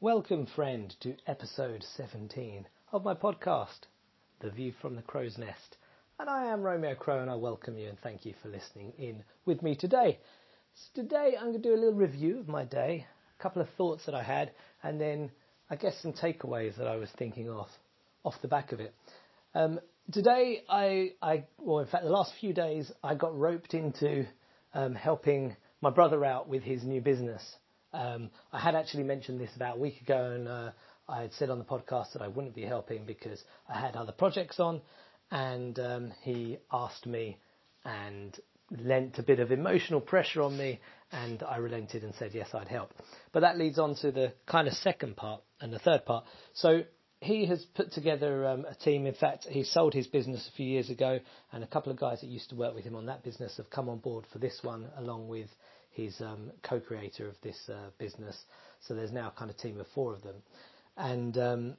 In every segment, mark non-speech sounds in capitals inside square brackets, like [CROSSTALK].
Welcome, friend, to episode 17 of my podcast, The View from the Crow's Nest. And I am Romeo Crow, and I welcome you and thank you for listening in with me today. So today I'm going to do a little review of my day, a couple of thoughts that I had, and then I guess some takeaways that I was thinking of off the back of it. Um, today, I, I, well, in fact, the last few days, I got roped into um, helping my brother out with his new business. Um, I had actually mentioned this about a week ago, and uh, I had said on the podcast that I wouldn't be helping because I had other projects on, and um, he asked me and lent a bit of emotional pressure on me, and I relented and said yes, I'd help. But that leads on to the kind of second part and the third part. So he has put together um, a team. In fact, he sold his business a few years ago, and a couple of guys that used to work with him on that business have come on board for this one, along with his um, co-creator of this uh, business. So there's now kind of team of four of them, and um,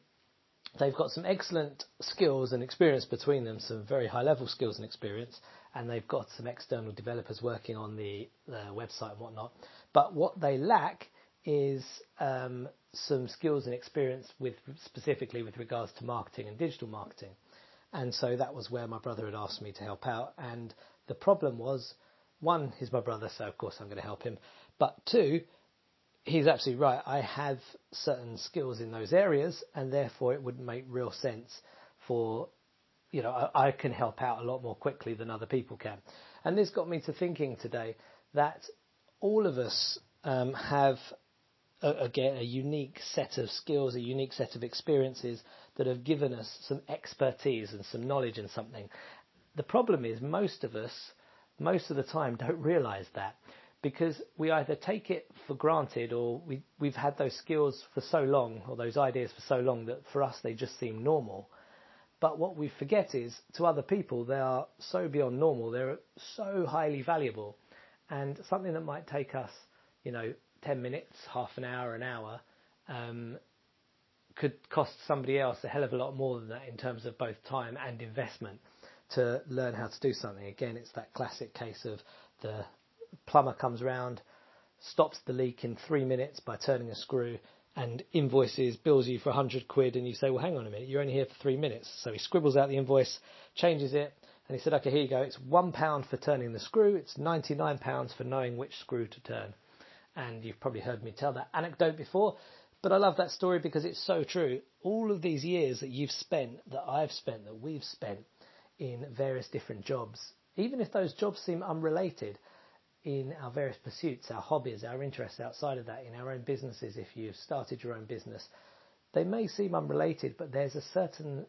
they've got some excellent skills and experience between them, some very high-level skills and experience, and they've got some external developers working on the, the website and whatnot. But what they lack is um, some skills and experience with specifically with regards to marketing and digital marketing. And so that was where my brother had asked me to help out. And the problem was, one, he's my brother, so of course I'm going to help him. But two, he's absolutely right. I have certain skills in those areas, and therefore it would make real sense for, you know, I, I can help out a lot more quickly than other people can. And this got me to thinking today that all of us um, have again a unique set of skills, a unique set of experiences that have given us some expertise and some knowledge in something. The problem is most of us, most of the time, don't [LAUGHS] realise that because we either take it for granted or we, we've had those skills for so long or those ideas for so long that for us they just seem normal. But what we forget is to other people they are so beyond normal, they're so highly valuable. And something that might take us, you know, 10 minutes, half an hour, an hour, um, could cost somebody else a hell of a lot more than that in terms of both time and investment to learn how to do something. Again, it's that classic case of the plumber comes round, stops the leak in three minutes by turning a screw, and invoices, bills you for 100 quid, and you say, well, hang on a minute, you're only here for three minutes. So he scribbles out the invoice, changes it, and he said, okay, here you go. It's one pound for turning the screw. It's 99 pounds for knowing which screw to turn and you've probably heard me tell that anecdote before, but I love that story because it's so true. All of these years that you've spent, that I've spent, that we've spent in various different jobs, even if those jobs seem unrelated, in our various pursuits, our hobbies, our interests outside of that, in our own businesses, if you've started your own business, they may seem unrelated, but there's a certain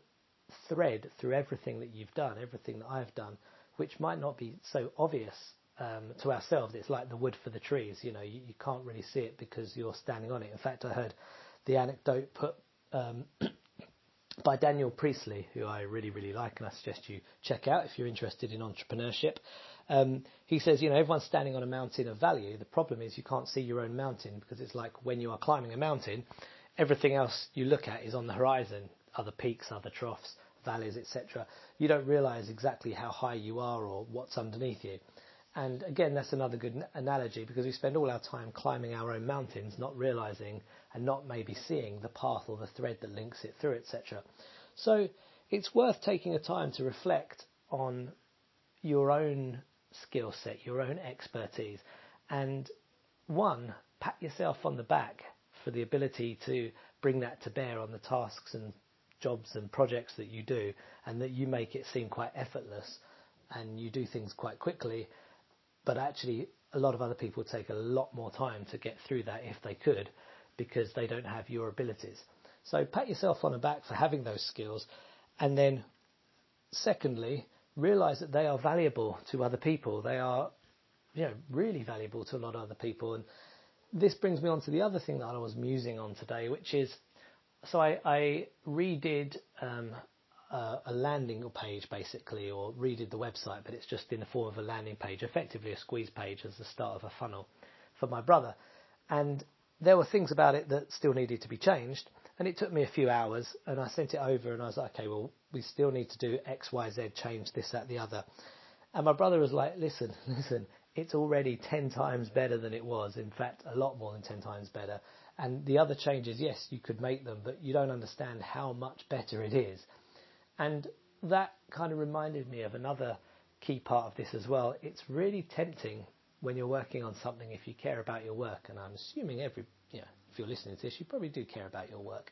thread through everything that you've done, everything that I've done, which might not be so obvious um, to ourselves, it's like the wood for the trees. You know, you, you, can't really see it because you're standing on it. In fact, I heard the anecdote put um, [CLEARS THROAT] by Daniel Priestley, who I really, really like, and I suggest you check out if you're interested in entrepreneurship. Um, he says, you know, everyone's standing on a mountain of value. The problem is you can't see your own mountain because it's like when you are climbing a mountain, everything else you look at is on the horizon, other peaks, other troughs, valleys, etc. You don't realize exactly how high you are or what's underneath you. And again, that's another good analogy because we spend all our time climbing our own mountains, not realizing and not maybe seeing the path or the thread that links it through, etc. So it's worth taking a time to reflect on your own skill set, your own expertise, and one, pat yourself on the back for the ability to bring that to bear on the tasks and jobs and projects that you do, and that you make it seem quite effortless and you do things quite quickly but actually a lot of other people take a lot more time to get through that if they could because they don't have your abilities. So pat yourself on the back for having those skills and then secondly realize that they are valuable to other people. They are you know really valuable to a lot of other people and this brings me on to the other thing that I was musing on today which is so I, I redid um, Uh, a landing page basically, or redid the website, but it's just in the form of a landing page, effectively a squeeze page as the start of a funnel for my brother. And there were things about it that still needed to be changed, and it took me a few hours, and I sent it over, and I was like, okay, well, we still need to do X, Y, Z, change this, that, the other. And my brother was like, listen, [LAUGHS] listen, it's already 10 times better than it was. In fact, a lot more than 10 times better. And the other changes, yes, you could make them, but you don't understand how much better it is. And that kind of reminded me of another key part of this as well. It's really tempting when you're working on something if you care about your work, and I'm assuming every, you know, if you're listening to this, you probably do care about your work.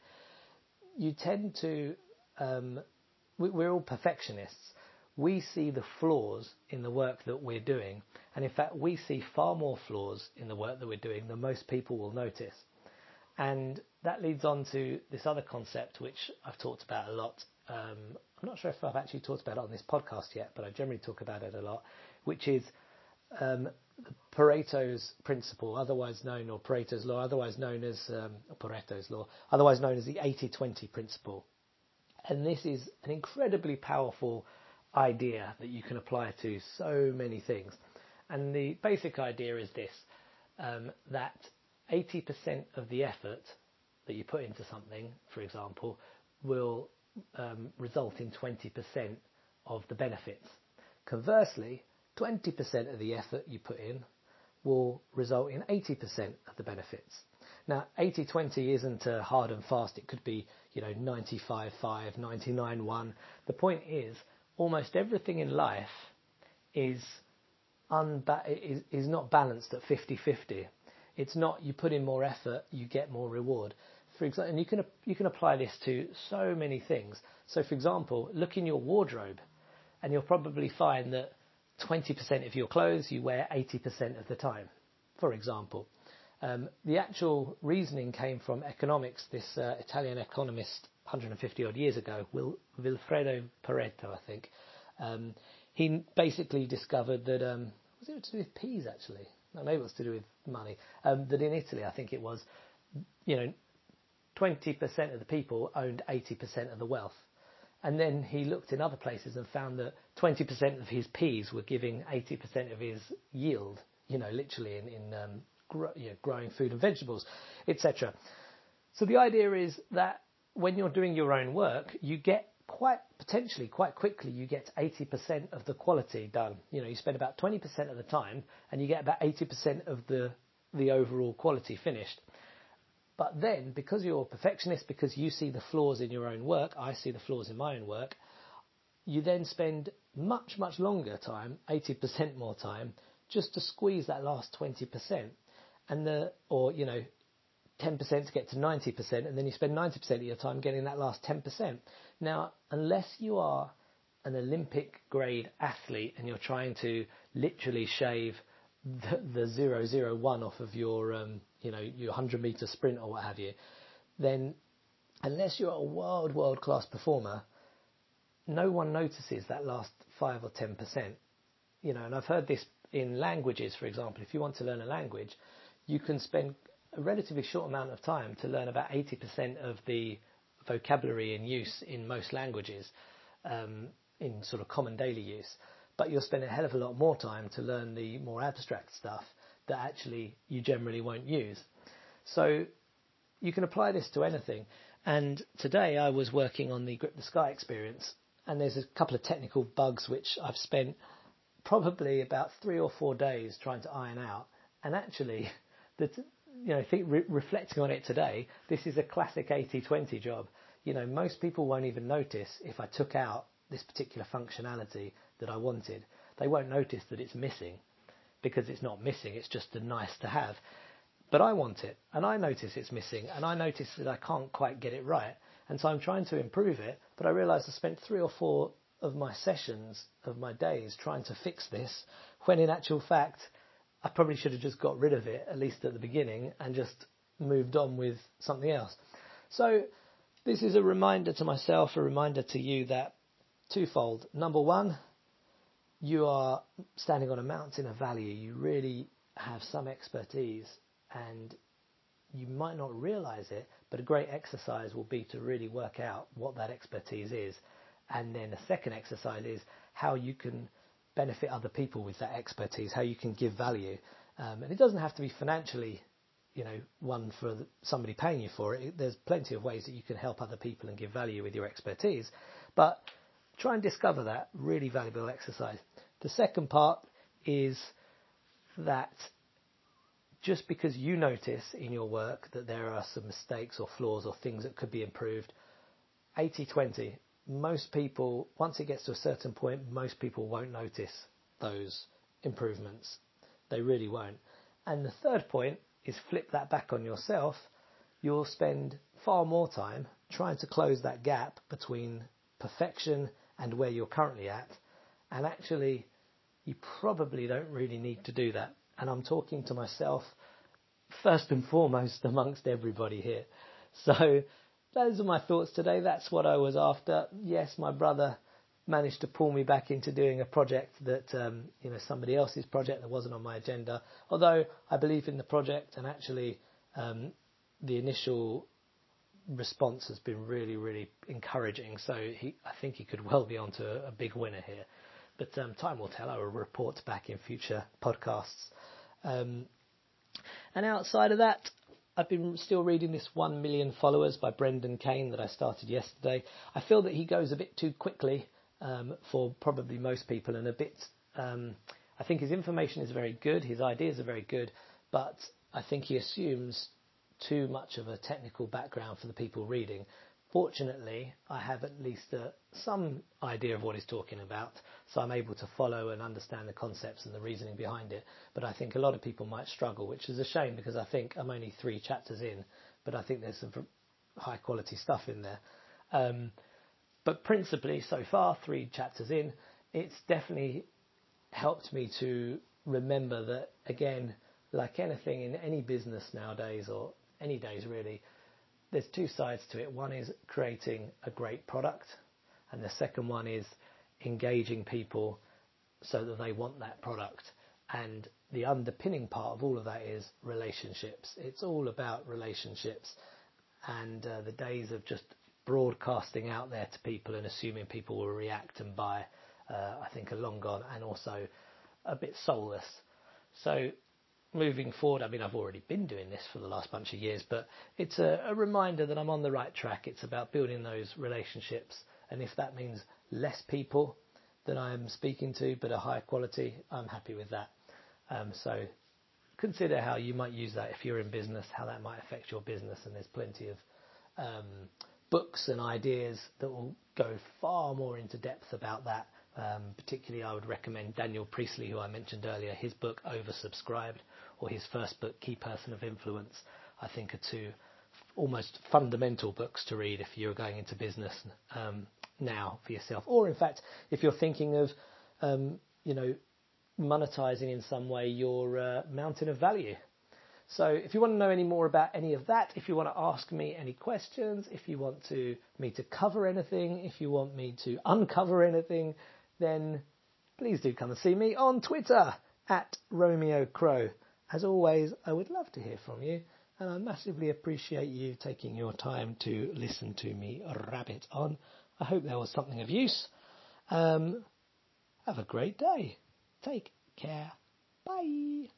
You tend to, um, we're all perfectionists. We see the flaws in the work that we're doing, and in fact, we see far more flaws in the work that we're doing than most people will notice. And that leads on to this other concept, which I've talked about a lot. Um, I'm not sure if I've actually talked about it on this podcast yet, but I generally talk about it a lot, which is um, Pareto's principle, otherwise known, or Pareto's law, otherwise known as um, Pareto's law, otherwise known as the 80-20 principle. And this is an incredibly powerful idea that you can apply to so many things. And the basic idea is this, um, that 80% of the effort that you put into something, for example, will Um, result in 20% of the benefits. Conversely, 20% of the effort you put in will result in 80% of the benefits. Now, 80-20 isn't a hard and fast. It could be, you know, 95-5, 99-1. The point is, almost everything in life is not balanced at 50-50. It's not you put in more effort, you get more reward. For example, and you can you can apply this to so many things. So, for example, look in your wardrobe, and you'll probably find that 20% of your clothes you wear 80% of the time, for example. Um, the actual reasoning came from economics. This uh, Italian economist, 150 odd years ago, Wil- Vilfredo Pareto, I think, um, he basically discovered that um, was it to do with peas actually? No, maybe it was to do with money. Um, that in Italy, I think it was, you know, 20% of the people owned 80% of the wealth. And then he looked in other places and found that 20% of his peas were giving 80% of his yield, you know, literally in, in um, gro- you know, growing food and vegetables, etc. So the idea is that when you're doing your own work, you get quite potentially quite quickly you get 80% of the quality done. You know, you spend about 20% of the time and you get about 80% of the the overall quality finished. But then, because you're a perfectionist, because you see the flaws in your own work, I see the flaws in my own work, you then spend much, much longer time, 80% more time, just to squeeze that last 20%. And the, or, you know, 10% to get to 90%, and then you spend 90% of your time getting that last 10%. Now, unless you are an Olympic grade athlete and you're trying to literally shave the, the 001 off of your, um, you know, your 100 meter sprint or what have you, then unless you're a world, world class performer, no one notices that last 5 or 10%. You know, and I've heard this in languages, for example. If you want to learn a language, you can spend a relatively short amount of time to learn about 80% of the vocabulary in use in most languages um, in sort of common daily use. But you'll spend a hell of a lot more time to learn the more abstract stuff that actually you generally won't use. So you can apply this to anything. And today I was working on the Grip the Sky experience, and there's a couple of technical bugs which I've spent probably about three or four days trying to iron out. And actually, [LAUGHS] the, you know, think, re- reflecting on it today, this is a classic 80-20 job. You know, most people won't even notice if I took out this particular functionality that I wanted. They won't notice that it's missing because it's not missing, it's just a nice to have. But I want it, and I notice it's missing, and I notice that I can't quite get it right. And so I'm trying to improve it, but I realise I spent three or four of my sessions of my days trying to fix this, when in actual fact, I probably should have just got rid of it, at least at the beginning, and just moved on with something else. So this is a reminder to myself, a reminder to you that twofold. Number one, you are standing on a mountain of value. You really have some expertise and you might not realize it, but a great exercise will be to really work out what that expertise is. And then a second exercise is how you can benefit other people with that expertise, how you can give value. Um, and it doesn't have to be financially, you know, one for somebody paying you for it. There's plenty of ways that you can help other people and give value with your expertise. But try and discover that really valuable exercise. The second part is that just because you notice in your work that there are some mistakes or flaws or things that could be improved, 80 20, most people, once it gets to a certain point, most people won't notice those improvements. They really won't. And the third point is flip that back on yourself. You'll spend far more time trying to close that gap between perfection and where you're currently at. And actually, you probably don't really need to do that. And I'm talking to myself first and foremost amongst everybody here. [LAUGHS] So those are my thoughts today. That's what I was after. Yes, my brother managed to pull me back into doing a project that, um, you know, somebody else's project that wasn't on my agenda. Although I believe in the project and actually um, the initial response has been really, really encouraging. So he, I think he could well be onto a, a big winner here. But um, time will tell. I will report back in future podcasts. Um, and outside of that, I've been still reading this 1 Million Followers by Brendan Kane that I started yesterday. I feel that he goes a bit too quickly um, for probably most people and a bit. Um, I think his information is very good, his ideas are very good, but I think he assumes too much of a technical background for the people reading. Fortunately, I have at least uh, some idea of what he's talking about, so I'm able to follow and understand the concepts and the reasoning behind it. But I think a lot of people might struggle, which is a shame because I think I'm only three chapters in, but I think there's some high quality stuff in there. Um, but principally, so far, three chapters in, it's definitely helped me to remember that, again, like anything in any business nowadays, or any days really, there's two sides to it. One is creating a great product, and the second one is engaging people so that they want that product. And the underpinning part of all of that is relationships. It's all about relationships. And uh, the days of just broadcasting out there to people and assuming people will react and buy, uh, I think, are long gone and also a bit soulless. So moving forward, I mean, I've already been doing this for the last bunch of years, but it's a, a reminder that I'm on the right track. It's about building those relationships, and if that means less people that I'm speaking to, but a higher quality, I'm happy with that. Um, so consider how you might use that if you're in business, how that might affect your business, and there's plenty of um, books and ideas that will go far more into depth about that. Um, particularly, I would recommend Daniel Priestley, who I mentioned earlier, his book Oversubscribed, or his first book Key Person of Influence. I think are two almost fundamental books to read if you're going into business um, now for yourself, or in fact, if you're thinking of, um, you know, monetizing in some way your uh, mountain of value. So if you want to know any more about any of that, if you want to ask me any questions, if you want me to cover anything, if you want me to uncover anything, then please do come and see me on Twitter at Romeo Crow. As always, I would love to hear from you, and I massively appreciate you taking your time to listen to me rabbit on. I hope there was something of use. Um, have a great day. Take care. Bye.